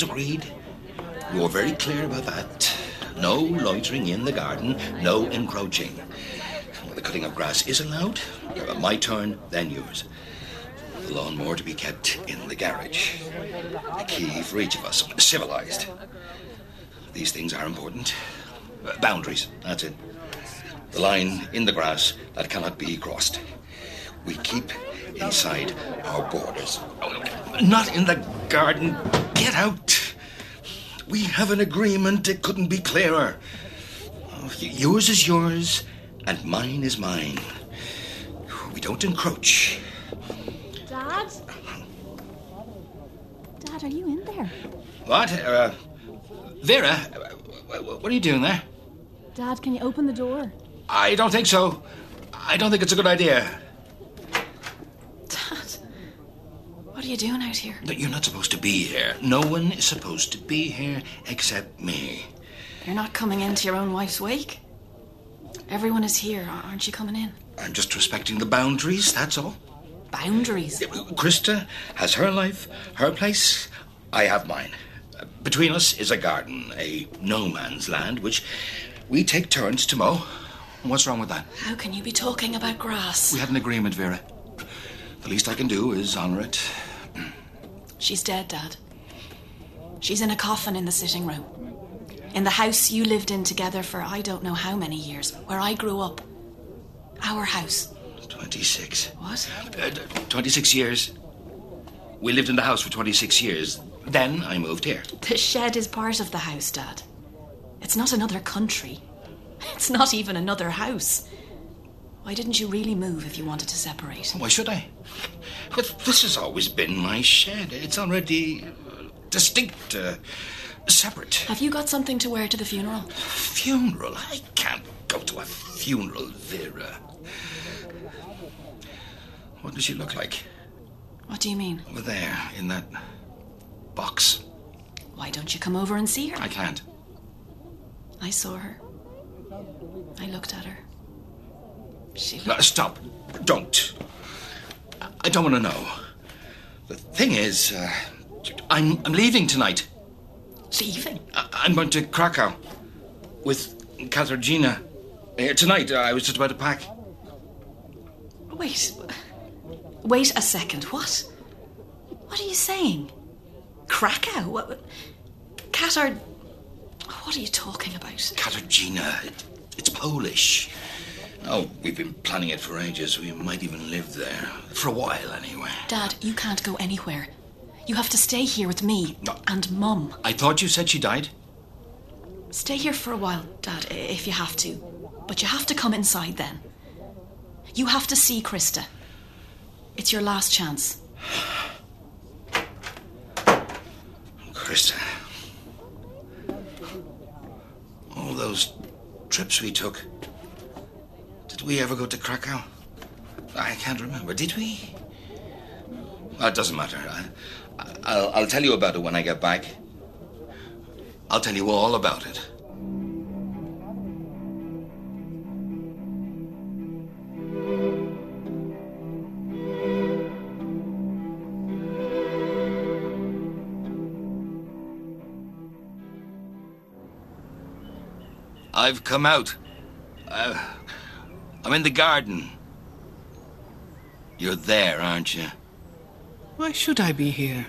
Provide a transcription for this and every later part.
was agreed. We were very clear about that. No loitering in the garden, no encroaching. The cutting of grass is allowed. My turn, then yours. The lawnmower to be kept in the garage. A key for each of us. Civilized. These things are important. Uh, boundaries, that's it. The line in the grass that cannot be crossed. We keep inside our borders. Not in the garden. Get out. We have an agreement. It couldn't be clearer. Oh, Yours is yours, and mine is mine. We don't encroach. Dad? Dad, are you in there? What? Uh, Vera, what are you doing there? Dad, can you open the door? I don't think so. I don't think it's a good idea. Dad, what are you doing out here? You're not supposed to be here. No one is supposed to be here except me. You're not coming into your own wife's wake. Everyone is here, aren't you coming in? I'm just respecting the boundaries, that's all. Boundaries. Krista has her life, her place. I have mine. Between us is a garden, a no man's land, which we take turns to mow. What's wrong with that? How can you be talking about grass? We had an agreement, Vera. The least I can do is honor it. She's dead, Dad. She's in a coffin in the sitting room. In the house you lived in together for I don't know how many years, where I grew up. Our house. 26. What? Uh, 26 years. We lived in the house for 26 years. Then I moved here. The shed is part of the house, Dad. It's not another country. It's not even another house. Why didn't you really move if you wanted to separate? Why should I? But this has always been my shed. It's already uh, distinct, uh, separate. Have you got something to wear to the funeral? Funeral? I can't go to a funeral, Vera. What does she look like? What do you mean? Over there, in that box. Why don't you come over and see her? I can't. I saw her. I looked at her. No, stop. Don't. I don't want to know. The thing is, uh, I'm, I'm leaving tonight. leaving. I- I'm going to Krakow with Katarzyna. Uh, tonight, uh, I was just about to pack. Wait. Wait a second. What? What are you saying? Krakow? What? Katar. What are you talking about? Katarzyna. It, it's Polish. Oh, we've been planning it for ages. We might even live there. For a while, anyway. Dad, you can't go anywhere. You have to stay here with me No. and Mum. I thought you said she died. Stay here for a while, Dad, if you have to. But you have to come inside then. You have to see Krista. It's your last chance. Krista. All those trips we took. Did we ever go to Krakow? I can't remember. Did we? Well, it doesn't matter. I, I'll, I'll tell you about it when I get back. I'll tell you all about it. I've come out. Uh, I'm in the garden. You're there, aren't you? Why should I be here?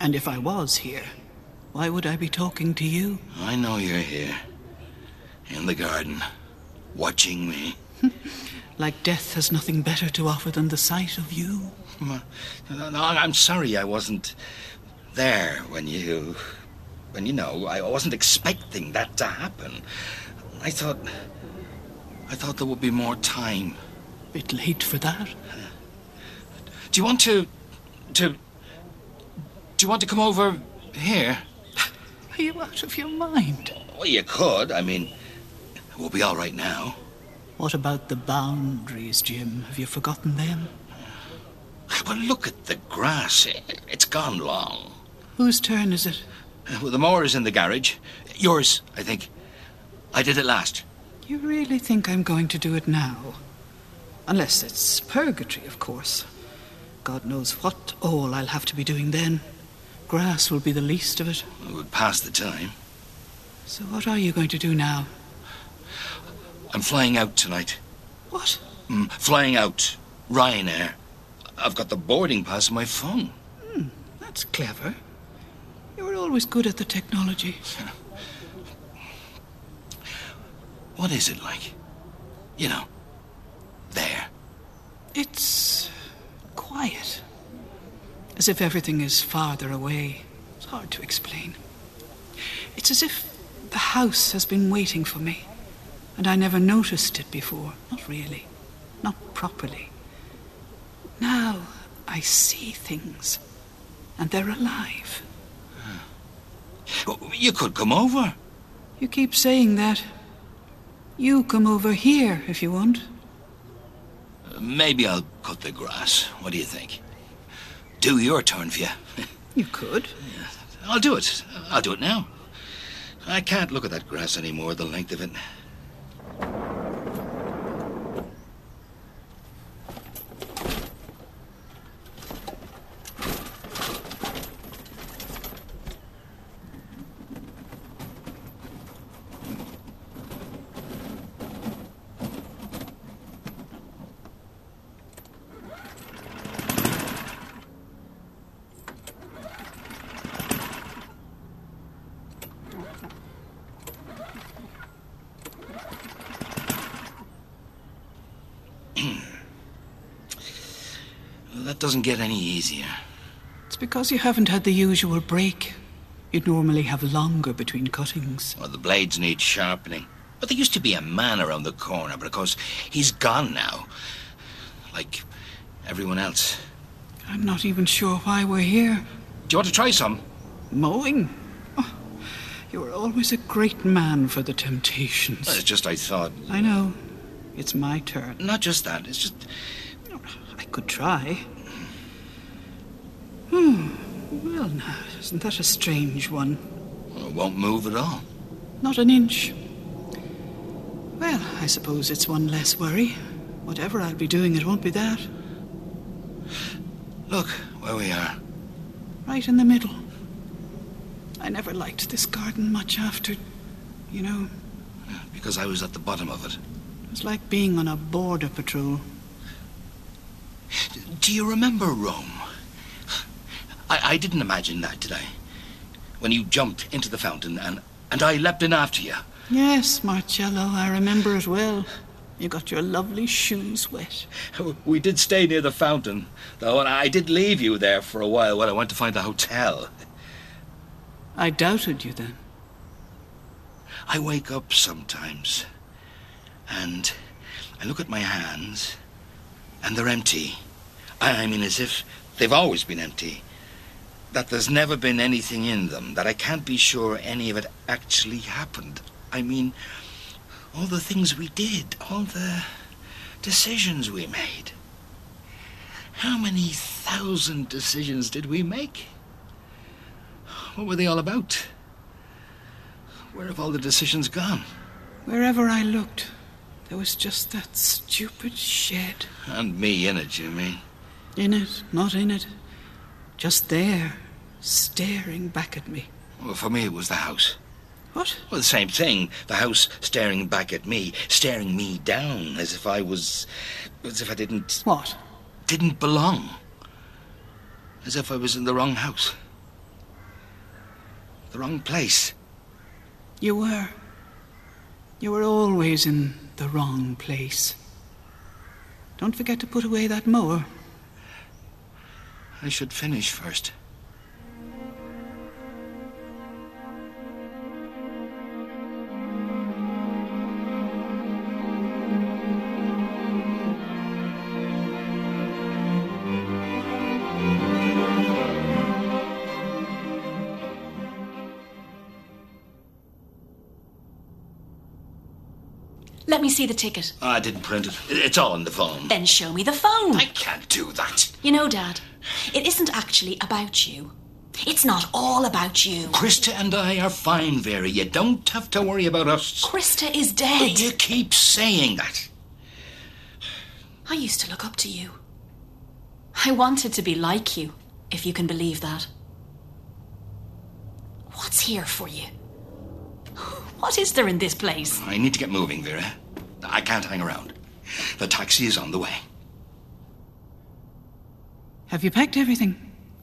And if I was here, why would I be talking to you? I know you're here. In the garden. Watching me. Like death has nothing better to offer than the sight of you. No, no, I'm sorry I wasn't there when you. When you know, I wasn't expecting that to happen. I thought. I thought there would be more time. Bit late for that. Do you want to. to. Do you want to come over here? Are you out of your mind? Well, you could. I mean, we'll be all right now. What about the boundaries, Jim? Have you forgotten them? Well, look at the grass. It- It's gone long. Whose turn is it? Well, the mower is in the garage. Yours, I think. I did it last. You really think I'm going to do it now? Unless it's purgatory, of course. God knows what all I'll have to be doing then. Grass will be the least of it. It would pass the time. So, what are you going to do now? I'm flying out tonight. What? Mm, flying out. Ryanair. I've got the boarding pass on my phone. That's clever. You were always good at the technology. What is it like? You know, there. It's quiet. As if everything is farther away. It's hard to explain. It's as if the house has been waiting for me, and I never noticed it before. Not really. Not properly. Now I see things, and they're alive. Oh, You could come over. You keep saying that. You come over here if you want. Maybe I'll cut the grass. What do you think? Do your turn for you. You could. I'll do it. I'll do it now. I can't look at that grass anymore, the length of it. Well, that doesn't get any easier. It's because you haven't had the usual break. You'd normally have longer between cuttings. Well, the blades need sharpening. But there used to be a man around the corner, but of course, he's gone now. Like everyone else. I'm not even sure why we're here. Do you want to try some? Mowing? Oh, you were always a great man for the temptations. It's just I thought. I know. It's my turn. Not just that, it's just. I could try. Hmm. Well, now, isn't that a strange one? well, it won't move at all. Not an inch. Well, I suppose it's one less worry. Whatever I'll be doing, it won't be that. Look where we are. Right in the middle. I never liked this garden much after, you know, Because I was at the bottom of it. it was like being on a border patrol. Do you remember Rome? I, I didn't imagine that, did I? When you jumped into the fountain and, and I leapt in after you. Yes, Marcello, I remember it well. You got your lovely shoes wet. We did stay near the fountain, though, and I did leave you there for a while when I went to find the hotel. I doubted you then. I wake up sometimes, and I look at my hands, and they're empty. I I mean, as if they've always been empty. That there's never been anything in them, that I can't be sure any of it actually happened. I mean, all the things we did, all the decisions we made. How many thousand decisions did we make? What were they all about? Where have all the decisions gone? Wherever I looked, there was just that stupid shed. And me in it, you mean? In it, not in it. Just there, staring back at me. Well, for me, it was the house. What? Well, the same thing. The house staring back at me, staring me down, as if I was. as if I didn't. What? didn't belong. As if I was in the wrong house. The wrong place. You were. You were always in the wrong place. Don't forget to put away that mower. I should finish first. Me see the ticket. I didn't print it. It's all on the phone. Then show me the phone. I can't do that. You know, Dad, it isn't actually about you. It's not all about you. Krista and I are fine, Vera. You don't have to worry about us. Krista is dead. But you keep saying that. I used to look up to you. I wanted to be like you, if you can believe that. What's here for you? What is there in this place? I need to get moving, Vera. I can't hang around. The taxi is on the way. Have you packed everything?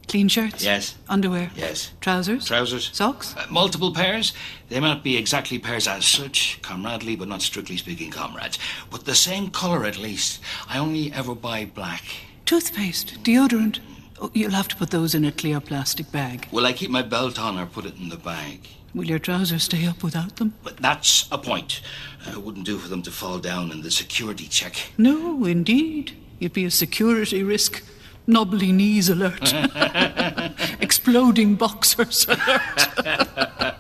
Clean shirts? Yes. Underwear? Yes. Trousers? Trousers. Socks? Uh, multiple pairs. They might not be exactly pairs as such, comradely, but not strictly speaking comrades. But the same colour at least. I only ever buy black. Toothpaste? Deodorant? Oh, you'll have to put those in a clear plastic bag. Will I keep my belt on or put it in the bag? Will your trousers stay up without them? But that's a point. Uh, It wouldn't do for them to fall down in the security check. No, indeed. You'd be a security risk. Knobbly knees alert. Exploding boxers alert.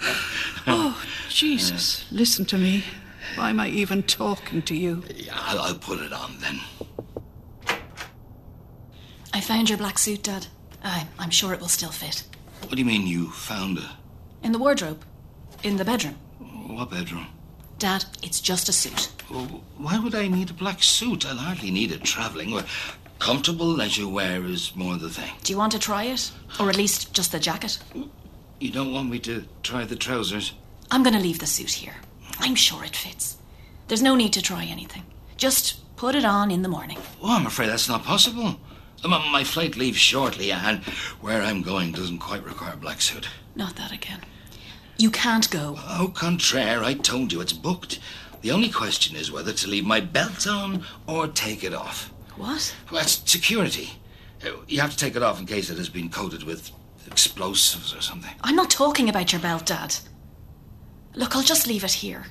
oh, Jesus. Listen to me. Why am I even talking to you? Yeah, I'll, I'll put it on then. I found your black suit, Dad. I, I'm sure it will still fit. What do you mean you found it? In the wardrobe. In the bedroom. What bedroom? Dad, it's just a suit. Why would I need a black suit? I'll hardly need it travelling. Well, comfortable leisure wear is more the thing. Do you want to try it? Or at least just the jacket? You don't want me to try the trousers? I'm going to leave the suit here. I'm sure it fits. There's no need to try anything. Just put it on in the morning. Oh, I'm afraid that's not possible. My, my flight leaves shortly, and where I'm going doesn't quite require a black suit. Not that again. You can't go. Au contraire, I told you it's booked. The only question is whether to leave my belt on or take it off. What? Well, that's security. Uh, You have to take it off in case it has been coated with explosives or something. I'm not talking about your belt, Dad. Look, I'll just leave it here.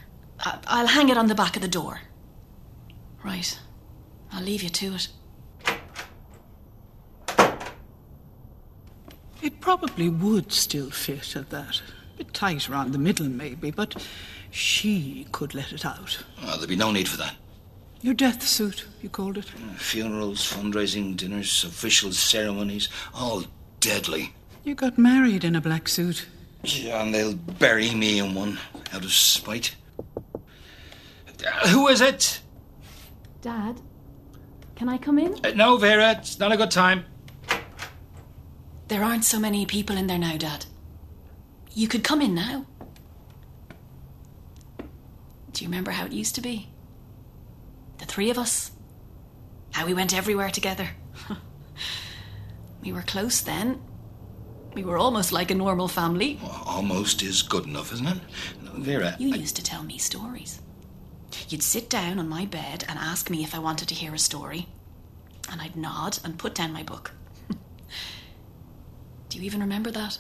I'll hang it on the back of the door. Right. I'll leave you to it. It probably would still fit at that. A bit tight around the middle, maybe, but she could let it out. Well, there'd be no need for that. Your death suit, you called it. Funerals, fundraising, dinners, official ceremonies, all deadly. You got married in a black suit. Yeah, and they'll bury me in one out of spite. Uh, who is it? Dad, can I come in? Uh, no, Vera, it's not a good time. There aren't so many people in there now, Dad. You could come in now. Do you remember how it used to be? The three of us. How we went everywhere together. we were close then. We were almost like a normal family. Almost is good enough, isn't it? Vera, You I- used to tell me stories. You'd sit down on my bed and ask me if I wanted to hear a story, and I'd nod and put down my book. Do you even remember that?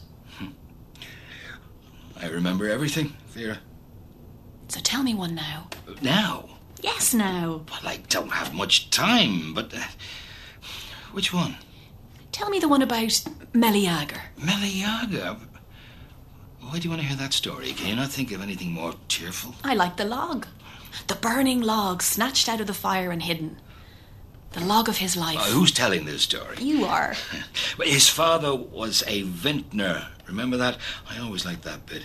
I remember everything, Vera. So tell me one now. Now, Yes, now. well, I don't have much time, but. Uh, which one? Tell me the one about Meleager. Meliaga. Why do you want to hear that story? Can you not think of anything more cheerful? I like the log. The burning log snatched out of the fire and hidden. The log of his life. Uh, who's telling this story? You are. His father was a vintner. Remember that? I always liked that bit.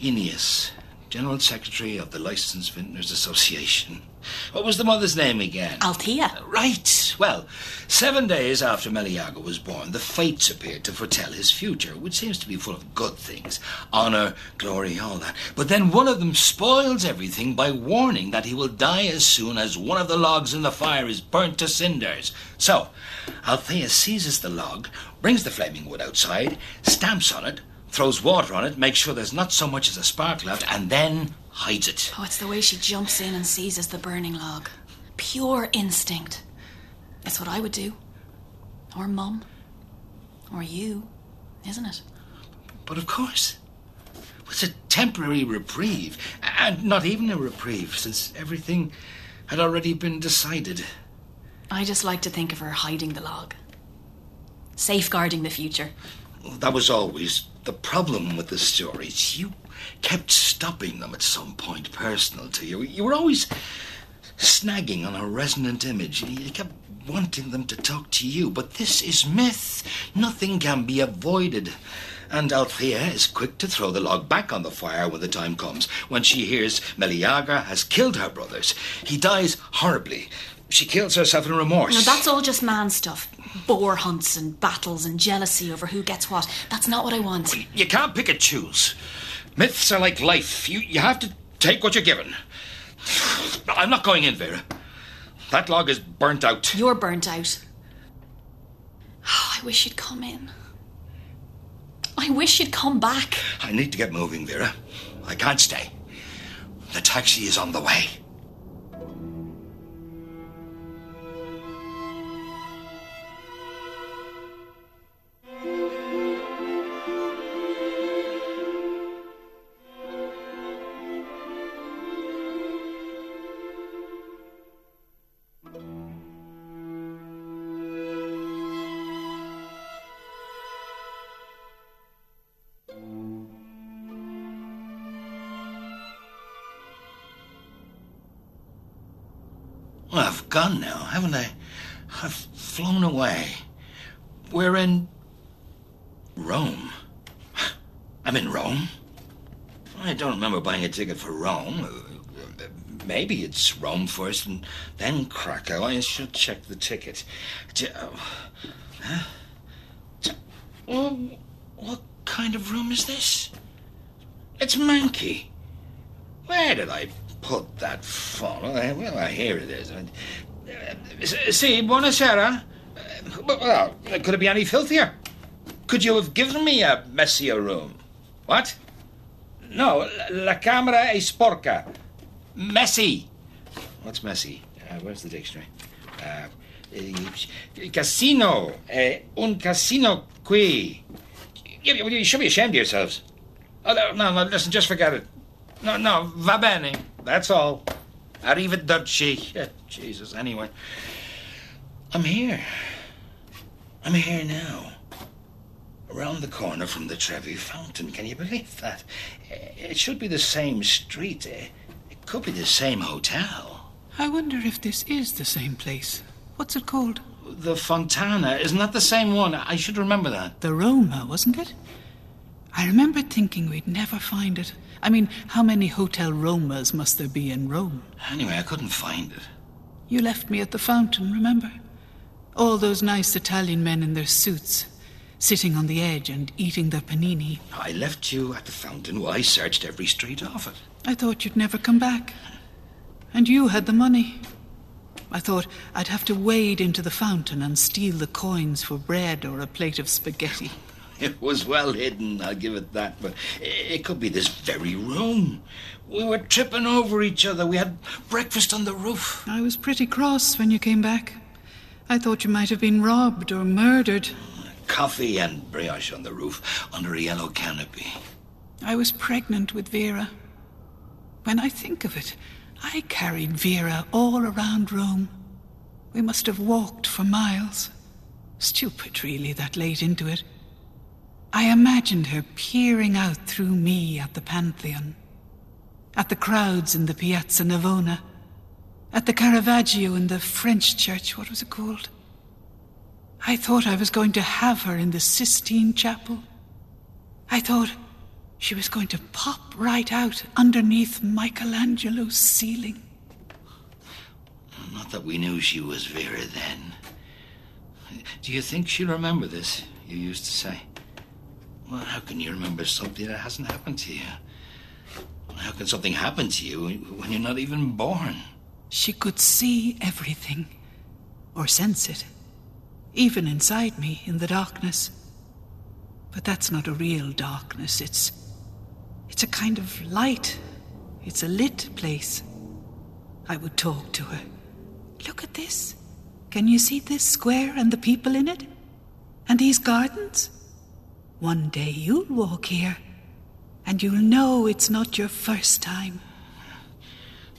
Oeneus, General Secretary of the Licensed Vintners Association. What was the mother's name again? Althea. Uh, right. Well, seven days after Meliago was born, the fates appeared to foretell his future, which seems to be full of good things honor, glory, all that. But then one of them spoils everything by warning that he will die as soon as one of the logs in the fire is burnt to cinders. So, Althea seizes the log, brings the flaming wood outside, stamps on it, throws water on it, makes sure there's not so much as a spark left, and then hides it. Oh, it's the way she jumps in and seizes the burning log. Pure instinct. That's what I would do. Or Mum. Or you, isn't it? But of course, it was a temporary reprieve, and not even a reprieve, since everything had already been decided. I just like to think of her hiding the log. Safeguarding the future. That was always the problem with the stories. You kept stopping them at some point, personal to you. You were always snagging on a resonant image. You kept wanting them to talk to you. But this is myth. Nothing can be avoided. And Althea is quick to throw the log back on the fire when the time comes, when she hears Meleager has killed her brothers. He dies horribly. She kills herself in remorse. No, that's all just man stuff. Boar hunts and battles and jealousy over who gets what. That's not what I want. You can't pick and choose. Myths are like life. You, you have to take what you're given. I'm not going in, Vera. That log is burnt out. You're burnt out. Oh, I wish you'd come in. I wish you'd come back. I need to get moving, Vera. I can't stay. The taxi is on the way. Haven't I? I've flown away. We're in Rome. I'm in Rome. I don't remember buying a ticket for Rome. Uh, Maybe it's Rome first and then Krakow. I should check the ticket. Uh, Huh? What kind of room is this? It's manky. Where did I put that phone? Well, here it is. Uh, See, buonasera. Uh, Well, could it be any filthier? Could you have given me a messier room? What? No, la camera è sporca. Messy. What's messy? Uh, where's the dictionary? Uh, eh, casino. Eh, un casino qui. You, you- should be ashamed of yourselves. Oh, no, no, listen, just forget it. No, no, va bene. That's all. Arrivederci. Jesus, anyway. I'm here. I'm here now. Around the corner from the Trevi Fountain. Can you believe that? It should be the same street. It could be the same hotel. I wonder if this is the same place. What's it called? The Fontana. Isn't that the same one? I should remember that. The Roma, wasn't it? I remember thinking we'd never find it. I mean, how many Hotel Romas must there be in Rome? Anyway, I couldn't find it. You left me at the fountain, remember? All those nice Italian men in their suits, sitting on the edge and eating their panini. I left you at the fountain while I searched every street off it. I thought you'd never come back. And you had the money. I thought I'd have to wade into the fountain and steal the coins for bread or a plate of spaghetti. It was well hidden, I'll give it that, but it could be this very room. We were tripping over each other. We had breakfast on the roof. I was pretty cross when you came back. I thought you might have been robbed or murdered. Coffee and brioche on the roof under a yellow canopy. I was pregnant with Vera. When I think of it, I carried Vera all around Rome. We must have walked for miles. Stupid, really, that late into it. I imagined her peering out through me at the Pantheon, at the crowds in the Piazza Navona, at the Caravaggio in the French church. What was it called? I thought I was going to have her in the Sistine Chapel. I thought she was going to pop right out underneath Michelangelo's ceiling. Not that we knew she was Vera then. Do you think she'll remember this? You used to say. Well, how can you remember something that hasn't happened to you? How can something happen to you when you're not even born? She could see everything, or sense it, even inside me in the darkness. But that's not a real darkness. It's. It's a kind of light. It's a lit place. I would talk to her. Look at this. Can you see this square and the people in it? And these gardens? One day you'll walk here, and you'll know it's not your first time.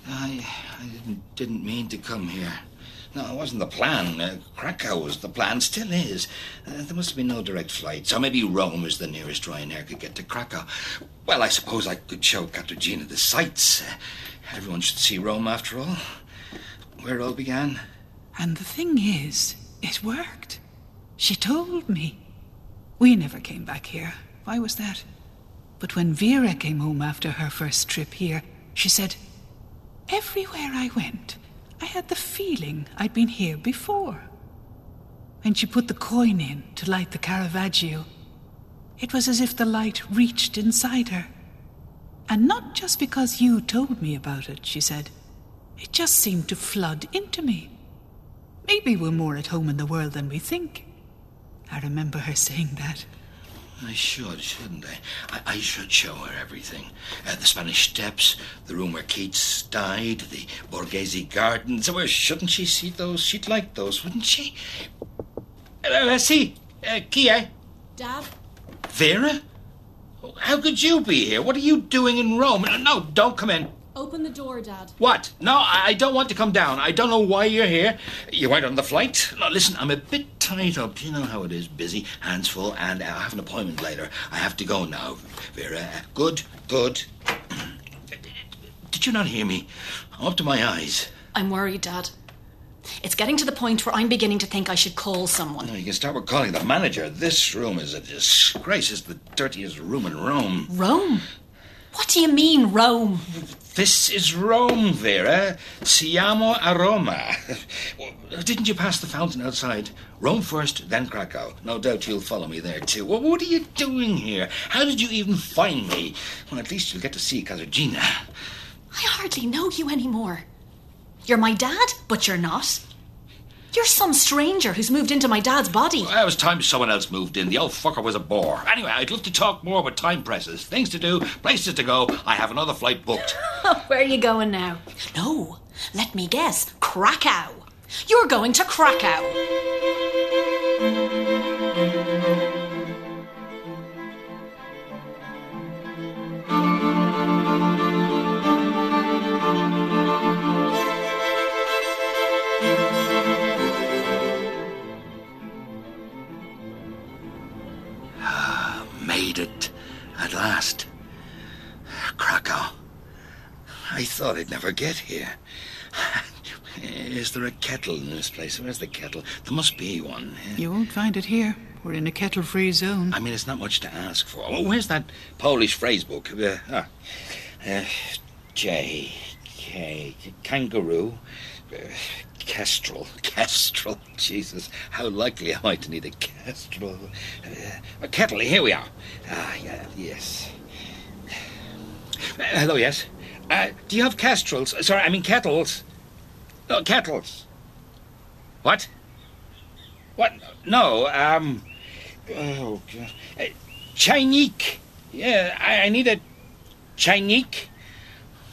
I, I didn't, didn't mean to come here. No, it wasn't the plan. Uh, Krakow was the plan, still is. Uh, there must have been no direct flight, so maybe Rome is the nearest Ryanair could get to Krakow. Well, I suppose I could show Katarzyna the sights. Uh, everyone should see Rome, after all. Where it all began. And the thing is, it worked. She told me. We never came back here. Why was that? But when Vera came home after her first trip here, she said, Everywhere I went, I had the feeling I'd been here before. When she put the coin in to light the Caravaggio, it was as if the light reached inside her. And not just because you told me about it, she said. It just seemed to flood into me. Maybe we're more at home in the world than we think. I remember her saying that. I should, shouldn't I? I, I should show her everything. Uh, the Spanish Steps, the room where Keats died, the Borghese Gardens. Well, shouldn't she see those? She'd like those, wouldn't she? Uh, let's see. Uh, Kia. Dad? Vera? How could you be here? What are you doing in Rome? Uh, No, don't come in. Open the door, Dad. What? No, I don't want to come down. I don't know why you're here. You weren't on the flight. No, listen, I'm a bit tied up. You know how it is. Busy, hands full, and uh, I have an appointment later. I have to go now, Vera. Uh, good, good. Did you not hear me? I'm up to my eyes. I'm worried, Dad. It's getting to the point where I'm beginning to think I should call someone. No, you can start with calling the manager. This room is a disgrace. It's the dirtiest room in Rome. Rome? What do you mean, Rome? This is Rome, Vera. Siamo a Roma. Didn't you pass the fountain outside? Rome first, then Krakow. No doubt you'll follow me there, too. Well, what are you doing here? How did you even find me? Well, at least you'll get to see Katarzyna. I hardly know you anymore. You're my dad, but you're not. You're some stranger who's moved into my dad's body. Well, it was time someone else moved in. The old fucker was a bore. Anyway, I'd love to talk more, but time presses. Things to do, places to go. I have another flight booked. Where are you going now? No, let me guess. Krakow. You're going to Krakow. Never get here. Is there a kettle in this place? Where's the kettle? There must be one. You won't find it here. We're in a kettle free zone. I mean, it's not much to ask for. Oh, where's that Polish phrase book? Uh, ah. uh, J, K, kangaroo, uh, kestrel, kestrel. Jesus, how likely am I to need a kestrel? Uh, a kettle, here we are. Ah, yeah, yes. Uh, hello, yes. Uh, do you have kestrels? Sorry, I mean kettles. No, kettles. What? What? No, um. Oh, God. Uh. Yeah, I, I need a Chinik.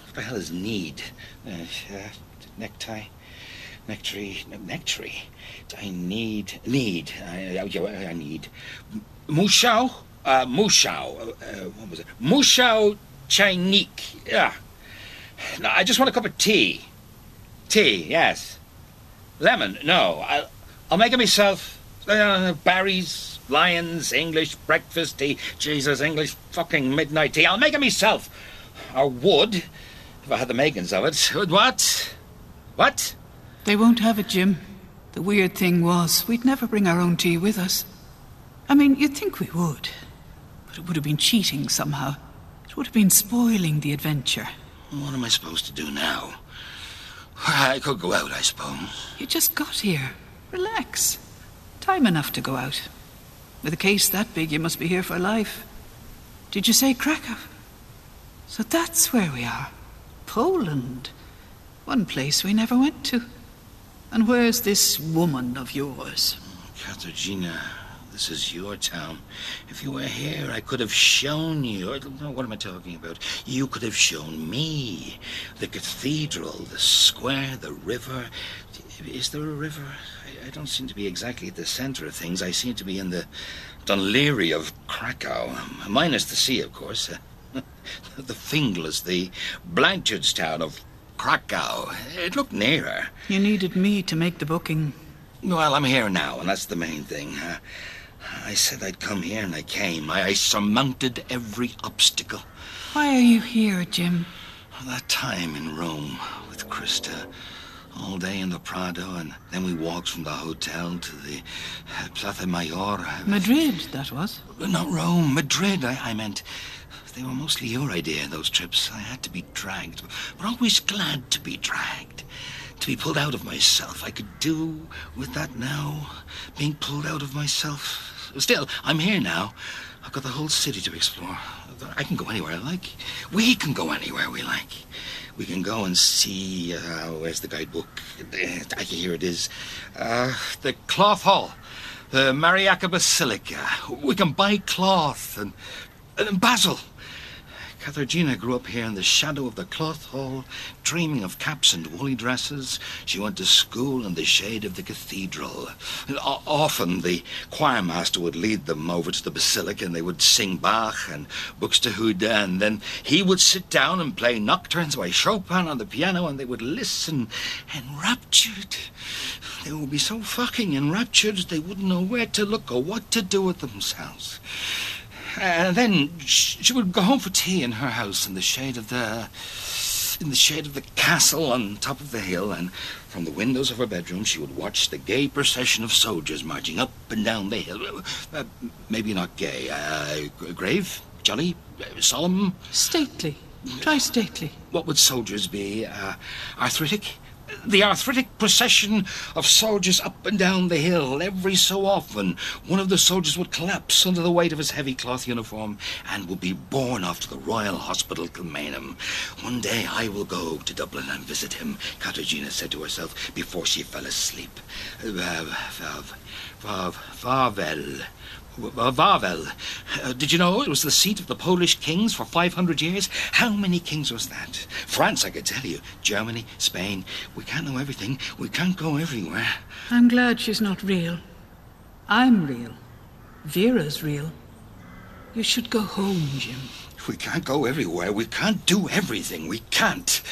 What the hell is need? Uh, uh, necktie. Nectary. Nectary. I need. Need. I, I, I need. Mushao? Uh, Mushao. Uh, uh, what was it? Mushao Chinik. Yeah. No, I just want a cup of tea. Tea, yes. Lemon, no. I'll, I'll make it myself. Uh, berries, lions, English breakfast tea. Jesus, English fucking midnight tea. I'll make it myself. Or would, if I had the makings of it. Would what? What? They won't have it, Jim. The weird thing was, we'd never bring our own tea with us. I mean, you'd think we would. But it would have been cheating somehow. It would have been spoiling the adventure. What am I supposed to do now? I could go out, I suppose. You just got here. Relax. Time enough to go out. With a case that big, you must be here for life. Did you say Krakow? So that's where we are. Poland. One place we never went to. And where's this woman of yours? Katarzyna, this is your town. If you were here, I could have shown you. I what am I talking about? You could have shown me the cathedral, the square, the river. Is there a river? I, I don't seem to be exactly at the center of things. I seem to be in the Dun Laoghaire of Krakow, minus the sea, of course. the Finglas, the Blanchardstown of Krakow. It looked nearer. You needed me to make the booking. Well, I'm here now, and that's the main thing. Uh, I said I'd come here, and I came. I, I surmounted every obstacle. Why are you here, Jim? That time in Rome with Krista. All day in the Prado, and then we walked from the hotel to the uh, Plaza Mayor. Madrid, that was. Not Rome, Madrid, I, I meant. They were mostly your idea, those trips. I had to be dragged, but always glad to be dragged. To be pulled out of myself. I could do with that now, being pulled out of myself. Still, I'm here now. I've got the whole city to explore. I can go anywhere I like. We can go anywhere we like. We can go and see. Uh, where's the guidebook? Here it is. Uh, the Cloth Hall, the Mariacka Basilica. We can buy cloth and, and basil. Katharina grew up here in the shadow of the cloth hall, dreaming of caps and woolly dresses. She went to school in the shade of the cathedral. O- often the choirmaster would lead them over to the basilica and they would sing Bach and Buxtehude, and then he would sit down and play nocturnes by Chopin on the piano, and they would listen enraptured. They would be so fucking enraptured they wouldn't know where to look or what to do with themselves. And then she would go home for tea in her house in the shade of the in the shade of the castle on top of the hill, and from the windows of her bedroom she would watch the gay procession of soldiers marching up and down the hill. Uh, maybe not gay, uh, grave, jolly, uh, solemn. Stately. Try stately. What would soldiers be? Uh, arthritic? The arthritic procession of soldiers up and down the hill. Every so often, one of the soldiers would collapse under the weight of his heavy cloth uniform and would be borne off to the Royal Hospital, Kilmainham. One day I will go to Dublin and visit him, Katarzyna said to herself before she fell asleep. Uh, Wawel. Wawel. Uh, did you know it was the seat of the Polish kings for 500 years? How many kings was that? France, I could tell you. Germany, Spain. We can't know everything. We can't go everywhere. I'm glad she's not real. I'm real. Vera's real. You should go home, Jim. We can't go everywhere. We can't do everything. We can't.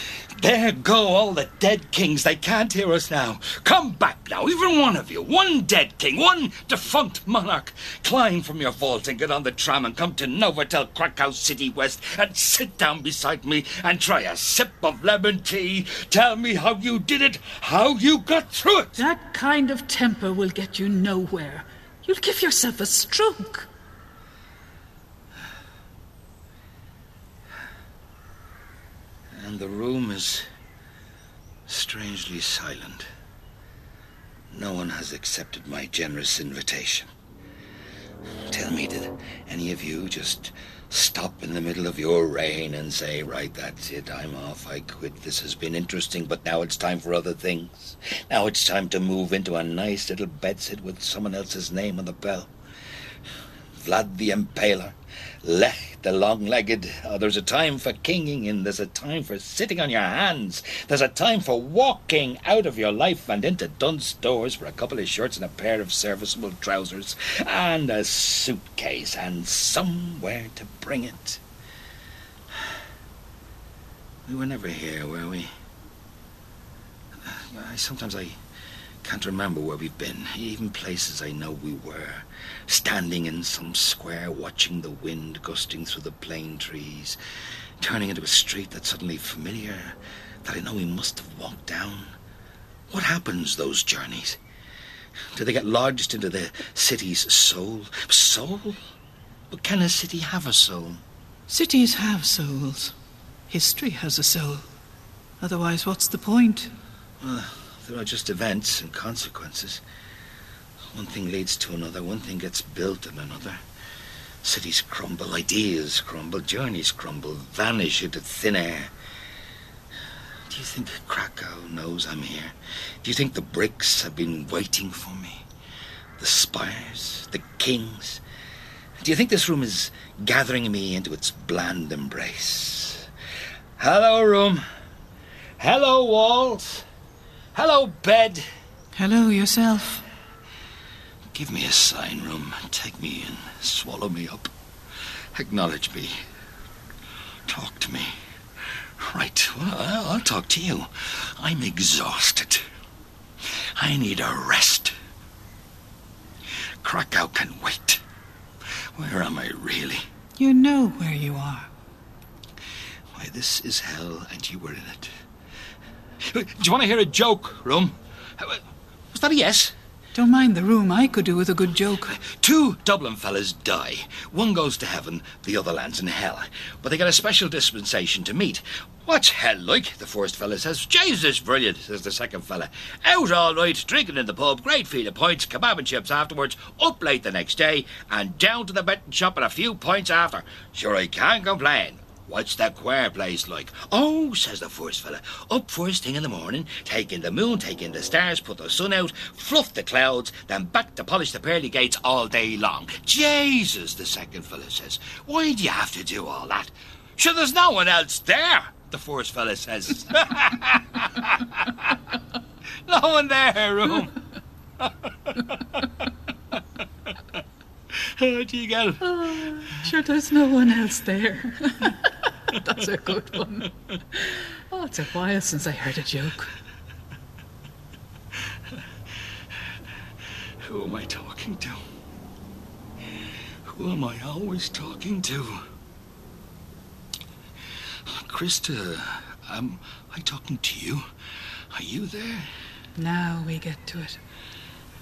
There go all the dead kings. They can't hear us now. Come back now, even one of you. One dead king, one defunct monarch. Climb from your vault and get on the tram and come to Novotel Krakow City West and sit down beside me and try a sip of lemon tea. Tell me how you did it, how you got through it. That kind of temper will get you nowhere. You'll give yourself a stroke. And the room is strangely silent. No one has accepted my generous invitation. Tell me, did any of you just stop in the middle of your reign and say, right, that's it, I'm off, I quit, this has been interesting, but now it's time for other things. Now it's time to move into a nice little bedsit with someone else's name on the bell. Vlad the Impaler, Lech the long-legged. Oh, there's a time for kinging and there's a time for sitting on your hands. There's a time for walking out of your life and into Dunnes Stores for a couple of shirts and a pair of serviceable trousers and a suitcase and somewhere to bring it. We were never here, were we? I, sometimes I can't remember where we've been, even places I know we were. Standing in some square, watching the wind gusting through the plane trees, turning into a street that's suddenly familiar, that I know we must have walked down. What happens, those journeys? Do they get lodged into the city's soul? Soul? But can a city have a soul? Cities have souls. History has a soul. Otherwise, what's the point? Well, there are just events and consequences. One thing leads to another, one thing gets built in another. Cities crumble, ideas crumble, journeys crumble, vanish into thin air. Do you think Krakow knows I'm here? Do you think the bricks have been waiting for me? The spires, the kings? Do you think this room is gathering me into its bland embrace? Hello, room. Hello, walls. Hello, bed. Hello, yourself. Give me a sign, room. Take me in. Swallow me up. Acknowledge me. Talk to me. Right, well, I'll talk to you. I'm exhausted. I need a rest. Krakow can wait. Where am I really? You know where you are. Why, this is hell, and you were in it. Do you want to hear a joke, Room? Was that a yes? Don't mind the room. I could do with a good joke. Two Dublin fellas die. One goes to heaven, the other lands in hell. But they get a special dispensation to meet. What's hell like? The first fella says. Jesus, brilliant, says the second fella. Out all night, drinking in the pub, great feed of points, kebab and chips afterwards, up late the next day, and down to the betting shop and a few pints after. Sure, I can't complain. What's the queer place like? Oh, says the first fella. Up first thing in the morning, take in the moon, take in the stars, put the sun out, fluff the clouds, then back to polish the pearly gates all day long. Jesus, the second fella says. Why do you have to do all that? Sure, there's no one else there, the first fella says. no one there, room. oh, do you get it? Ah, sure, there's no one else there. That's a good one. Oh, it's a while since I heard a joke. Who am I talking to? Who am I always talking to? Uh, Krista, am I talking to you? Are you there? Now we get to it.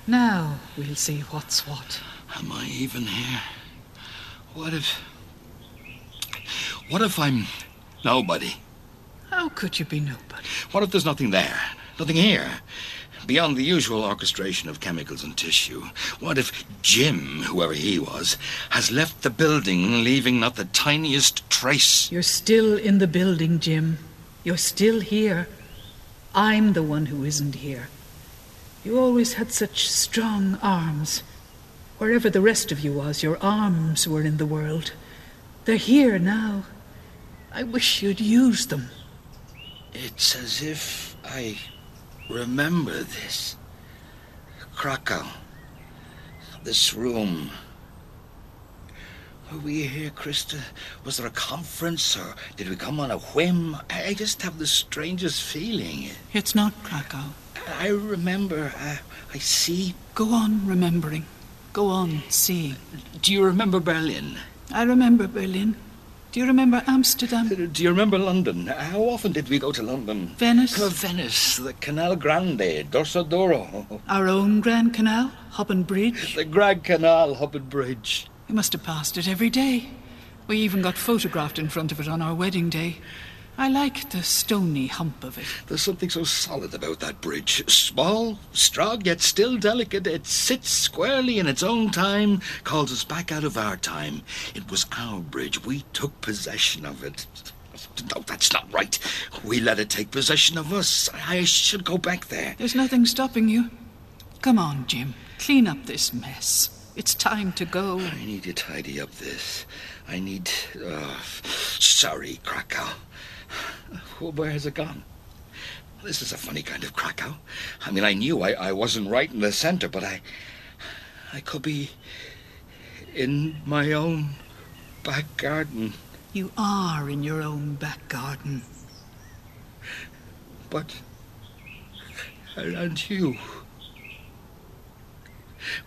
Now we'll see what's what. Am I even here? What if. What if I'm nobody? How could you be nobody? What if there's nothing there? Nothing here? Beyond the usual orchestration of chemicals and tissue. What if Jim, whoever he was, has left the building, leaving not the tiniest trace? You're still in the building, Jim. You're still here. I'm the one who isn't here. You always had such strong arms. Wherever the rest of you was, your arms were in the world. They're here now. I wish you'd use them. It's as if I remember this. Krakow. This room. Were we here, Krista? Was there a conference, or did we come on a whim? I I just have the strangest feeling. It's not Krakow. I remember. Uh, I see. Go on remembering. Go on seeing. Do you remember Berlin? I remember Berlin. Do you remember Amsterdam? Uh, do you remember London? How often did we go to London? Venice? Oh, Venice, the Canal Grande, Dorsoduro, Our own Grand Canal? Huband Bridge? the Grand Canal, Huband Bridge. We must have passed it every day. We even got photographed in front of it on our wedding day. I like the stony hump of it. There's something so solid about that bridge. Small, strong, yet still delicate. It sits squarely in its own time, calls us back out of our time. It was our bridge. We took possession of it. No, that's not right. We let it take possession of us. I should go back there. There's nothing stopping you. Come on, Jim. Clean up this mess. It's time to go. I need to tidy up this. I need. Uh, sorry, Krakow. Where has it gone? This is a funny kind of Krakow. I mean, I knew I, I wasn't right in the center, but I. I could be. in my own back garden. You are in your own back garden. But. And you.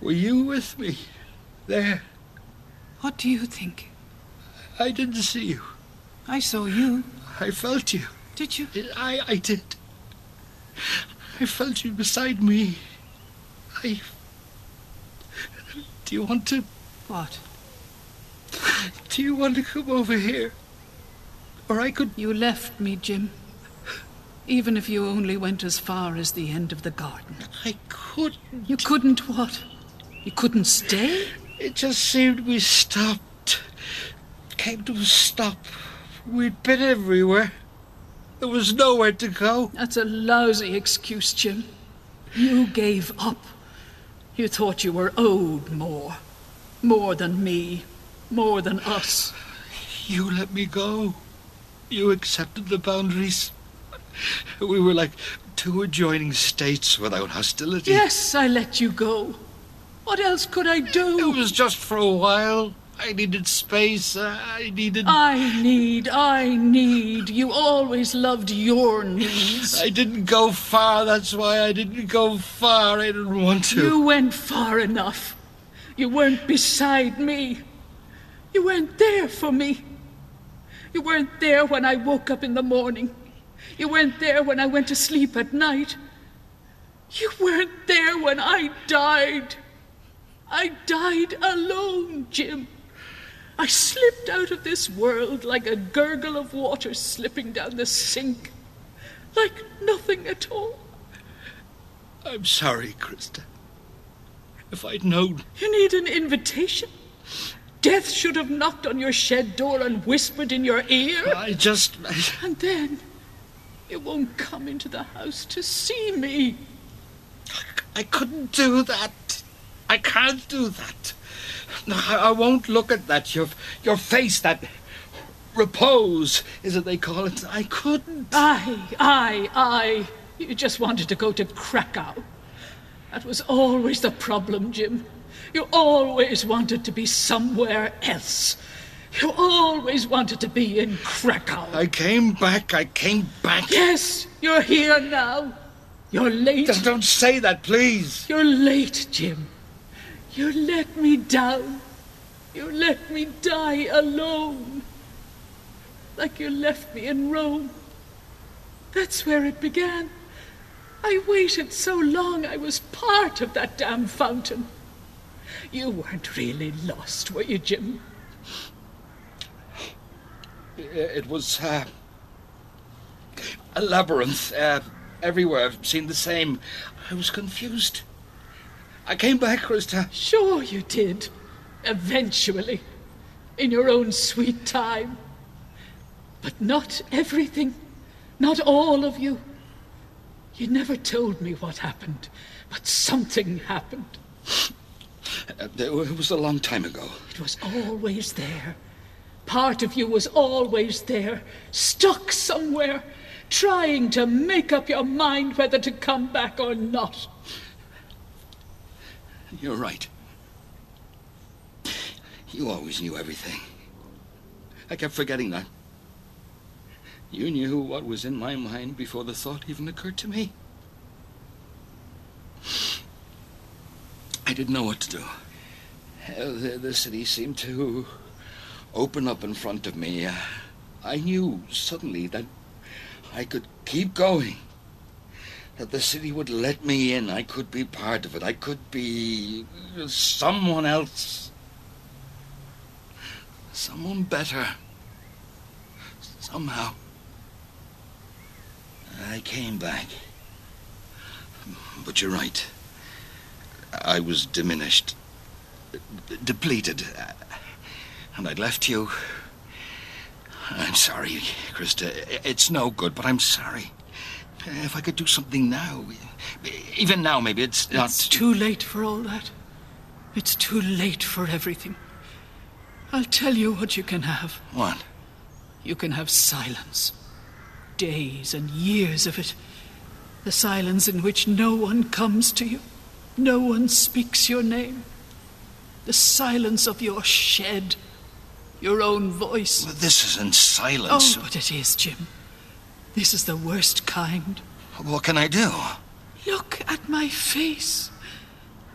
Were you with me? There. What do you think? I didn't see you. I saw you. I felt you. Did you? I, I did. I felt you beside me. I. Do you want to. What? Do you want to come over here? Or I could. You left me, Jim. Even if you only went as far as the end of the garden. I couldn't. You couldn't what? You couldn't stay? It just seemed we stopped. Came to a stop. We'd been everywhere. There was nowhere to go. That's a lousy excuse, Jim. You gave up. You thought you were owed more. More than me. More than us. You let me go. You accepted the boundaries. We were like two adjoining states without hostility. Yes, I let you go. What else could I do? It was just for a while. I needed space. I needed. I need, I need. You always loved your needs. I didn't go far. That's why I didn't go far. I didn't want to. You went far enough. You weren't beside me. You weren't there for me. You weren't there when I woke up in the morning. You weren't there when I went to sleep at night. You weren't there when I died. I died alone, Jim. I slipped out of this world like a gurgle of water slipping down the sink. Like nothing at all. I'm sorry, Krista. If I'd known. You need an invitation. Death should have knocked on your shed door and whispered in your ear. I just. And then you won't come into the house to see me. I couldn't do that. I can't do that. No, I, I won't look at that. Your, your face, that repose, is it they call it? I couldn't. Aye, aye, aye. You just wanted to go to Krakow. That was always the problem, Jim. You always wanted to be somewhere else. You always wanted to be in Krakow. I came back. I came back. Yes, you're here now. You're late. Don't, don't say that, please. You're late, Jim. You let me down. You let me die alone. Like you left me in Rome. That's where it began. I waited so long I was part of that damn fountain. You weren't really lost, were you, Jim? It was uh, a labyrinth. Uh, everywhere I've seen the same. I was confused. I came back, Krista. Sure you did. Eventually. In your own sweet time. But not everything. Not all of you. You never told me what happened, but something happened. Uh, it was a long time ago. It was always there. Part of you was always there, stuck somewhere, trying to make up your mind whether to come back or not. You're right. You always knew everything. I kept forgetting that. You knew what was in my mind before the thought even occurred to me. I didn't know what to do. The, the city seemed to open up in front of me. I knew suddenly that I could keep going. That the city would let me in. I could be part of it. I could be someone else. Someone better. Somehow. I came back. But you're right. I was diminished, depleted, and I'd left you. I'm sorry, Krista. It's no good, but I'm sorry. If I could do something now, even now, maybe it's not. It's too late for all that. It's too late for everything. I'll tell you what you can have. What? You can have silence. Days and years of it. The silence in which no one comes to you, no one speaks your name. The silence of your shed, your own voice. Well, this isn't silence. Oh, but it is, Jim. This is the worst kind. What can I do? Look at my face.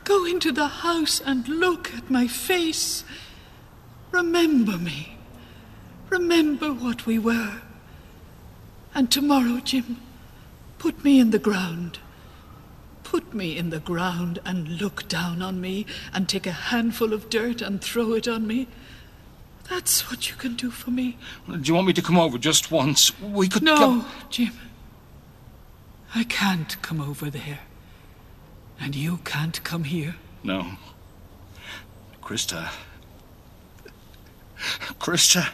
Go into the house and look at my face. Remember me. Remember what we were. And tomorrow, Jim, put me in the ground. Put me in the ground and look down on me and take a handful of dirt and throw it on me. That's what you can do for me. Do you want me to come over just once? We could. No, come- Jim. I can't come over there. And you can't come here. No. Krista. Krista.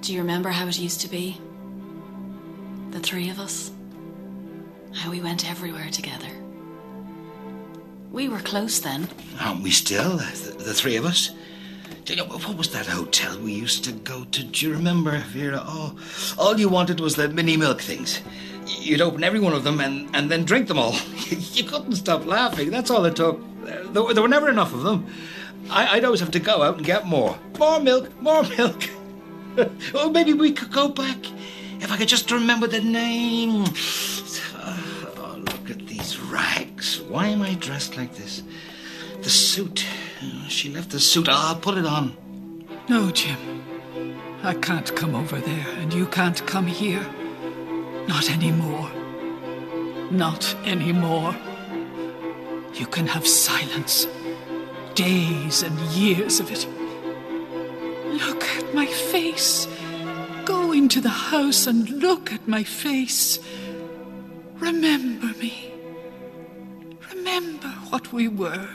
Do you remember how it used to be? The three of us? How we went everywhere together. We were close then. Aren't we still? The, the three of us? Do you know, what was that hotel we used to go to? Do you remember, Vera? Oh, all you wanted was the mini milk things. You'd open every one of them and, and then drink them all. you couldn't stop laughing. That's all it took. There, there were never enough of them. I, I'd always have to go out and get more. More milk, more milk. well, maybe we could go back. If I could just remember the name. Why am I dressed like this? The suit. Uh, she left the suit. I'll put it on. No, Jim. I can't come over there, and you can't come here. Not anymore. Not anymore. You can have silence. Days and years of it. Look at my face. Go into the house and look at my face. Remember me. Remember what we were.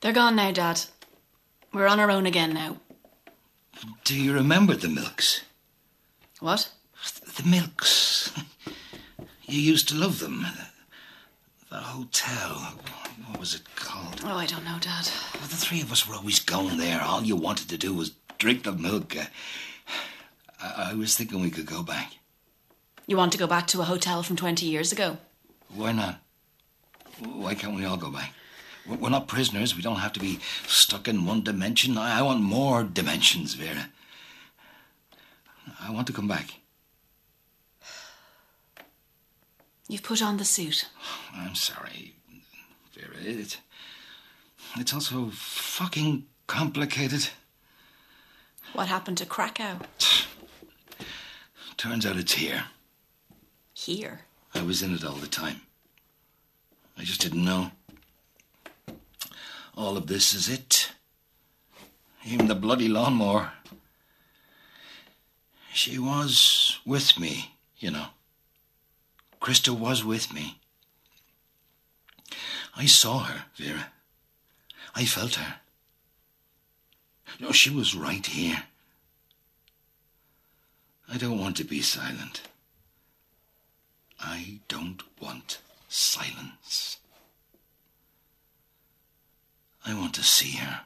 They're gone now, Dad. We're on our own again now. Do you remember the milks? What? The milks. You used to love them. The hotel. What was it called? Oh, I don't know, Dad. Well, the three of us were always going there. All you wanted to do was drink the milk. Uh, I, I was thinking we could go back. You want to go back to a hotel from 20 years ago? Why not? Why can't we all go back? We're not prisoners. We don't have to be stuck in one dimension. I, I want more dimensions, Vera. I want to come back. You've put on the suit. I'm sorry, Vera. It, it's also fucking complicated. What happened to Krakow? Turns out it's here. Here. I was in it all the time. I just didn't know. All of this is it. Even the bloody lawnmower. She was with me, you know. Krista was with me. I saw her, Vera. I felt her. No, she was right here. I don't want to be silent. I don't want silence. I want to see her.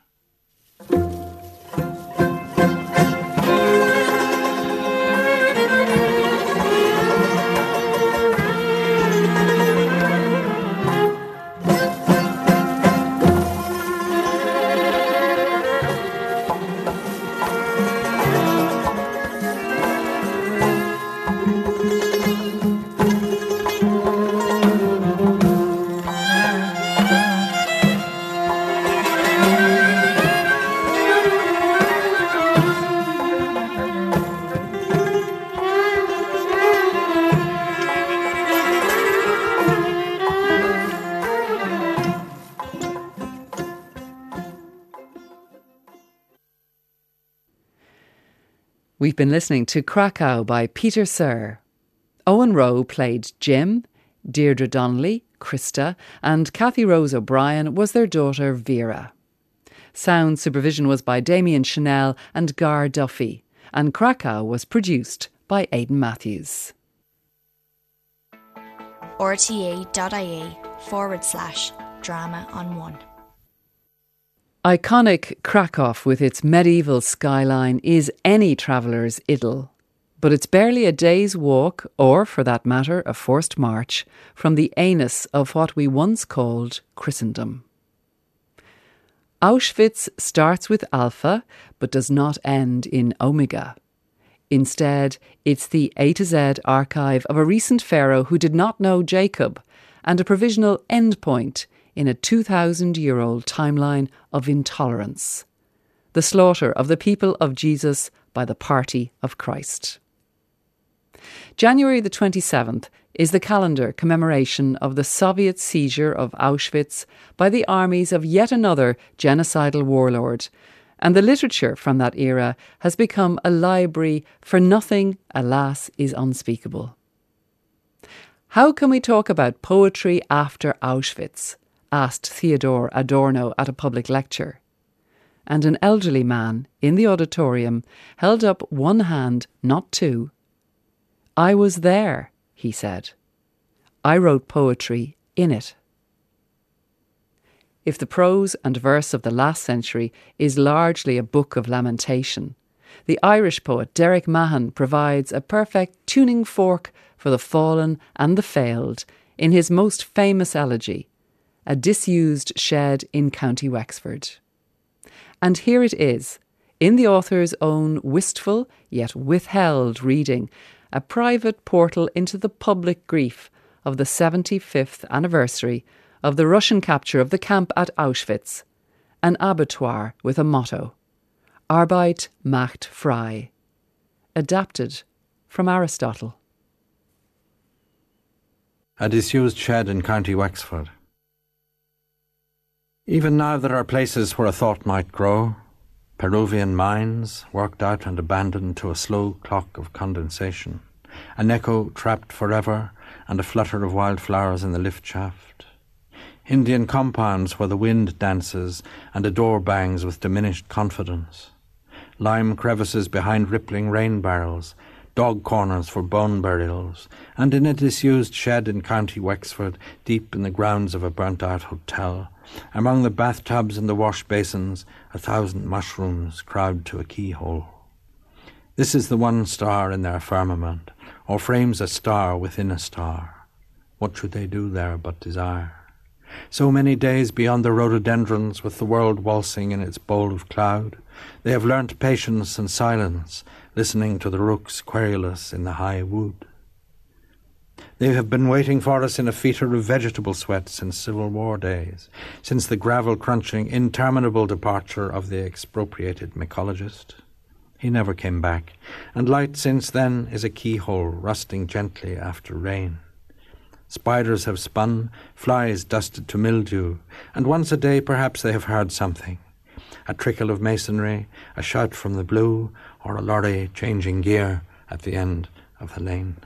We've been listening to Krakow by Peter Sirr. Owen Roe played Jim, Deirdre Donnelly, Krista, and Kathy Rose O'Brien was their daughter Vera. Sound supervision was by Damian Chennells and Gar Duffy, and Krakow was produced by Aidan Mathews. rte.ie forward slash drama on one. Iconic Krakow with its medieval skyline is any traveller's idyll, but it's barely a day's walk, or for that matter, a forced march, from the anus of what we once called Christendom. Auschwitz starts with Alpha, but does not end in Omega. Instead, it's the A to Z archive of a recent pharaoh who did not know Jacob, and a provisional endpoint in a 2,000 year old timeline of intolerance the slaughter of the people of Jesus by the party of Christ. January the 27th is the calendar commemoration of the Soviet seizure of Auschwitz by the armies of yet another genocidal warlord, and the literature from that era has become a library for nothing, alas, is unspeakable. How can we talk about poetry after Auschwitz? Asked Theodore Adorno at a public lecture. And an elderly man in the auditorium held up one hand, not two. I was there, he said. I wrote poetry in it. If the prose and verse of the last century is largely a book of lamentation, the Irish poet Derek Mahon provides a perfect tuning fork for the fallen and the failed in his most famous elegy, A Disused Shed in County Wexford. And here it is, in the author's own wistful yet withheld reading, a private portal into the public grief of the 75th anniversary of the Russian capture of the camp at Auschwitz, an abattoir with a motto Arbeit macht frei, adapted from Aristotle. A disused shed in County Wexford. Even now there are places where a thought might grow, Peruvian mines, worked out and abandoned to a slow clock of condensation, an echo trapped forever, and a flutter of wildflowers in the lift shaft. Indian compounds where the wind dances, and a door bangs with diminished confidence. Lime crevices behind rippling rain barrels, dog corners for bone burials, and in a disused shed in County Wexford, deep in the grounds of a burnt out hotel, among the bathtubs and the wash basins, a thousand mushrooms crowd to a keyhole. This is the one star in their firmament, or frames a star within a star. What should they do there but desire? So many days beyond the rhododendrons, with the world waltzing in its bowl of cloud, they have learnt patience and silence, listening to the rooks querulous in the high wood. They have been waiting for us in a fetor of vegetable sweat since Civil War days, since the gravel crunching, interminable departure of the expropriated mycologist. He never came back, and light since then is a keyhole rusting gently after rain. Spiders have spun, flies dusted to mildew, and once a day perhaps they have heard something a trickle of masonry, a shout from the blue, or a lorry changing gear at the end of the lane.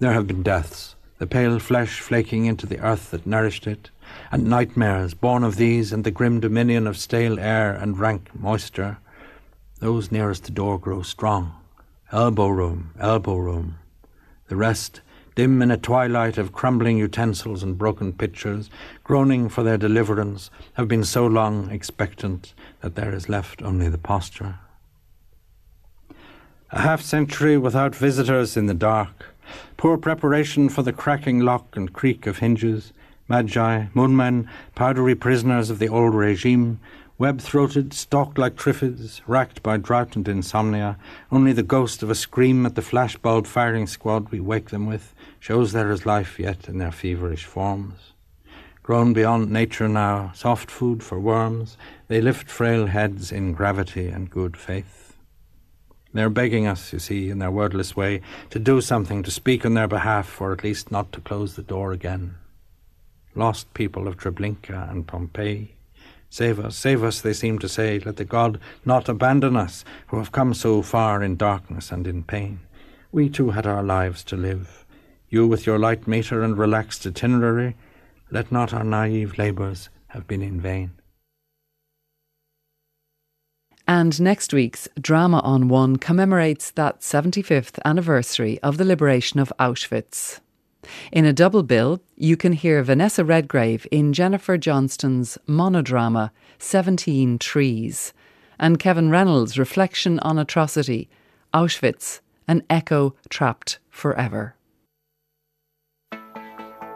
There have been deaths, the pale flesh flaking into the earth that nourished it, and nightmares born of these and the grim dominion of stale air and rank moisture. Those nearest the door grow strong. Elbow room, elbow room. The rest, dim in a twilight of crumbling utensils and broken pitchers, groaning for their deliverance, have been so long expectant that there is left only the posture. A half century without visitors in the dark, Poor preparation for the cracking lock and creak of hinges, magi, moonmen, powdery prisoners of the old regime, web throated, stalked like triffids, racked by drought and insomnia. Only the ghost of a scream at the flashbulb firing squad we wake them with shows there is life yet in their feverish forms. Grown beyond nature now, soft food for worms, they lift frail heads in gravity and good faith. They're begging us, you see, in their wordless way, to do something, to speak on their behalf, or at least not to close the door again. Lost people of Treblinka and Pompeii. Save us, save us, they seem to say. Let the God not abandon us, who have come so far in darkness and in pain. We too had our lives to live. You with your light meter and relaxed itinerary, let not our naive labours have been in vain. And next week's Drama on One commemorates that 75th anniversary of the liberation of Auschwitz. In a double bill, you can hear Vanessa Redgrave in Jennifer Johnston's monodrama 17 Trees and Kevin Reynolds' reflection on atrocity Auschwitz, an echo trapped forever.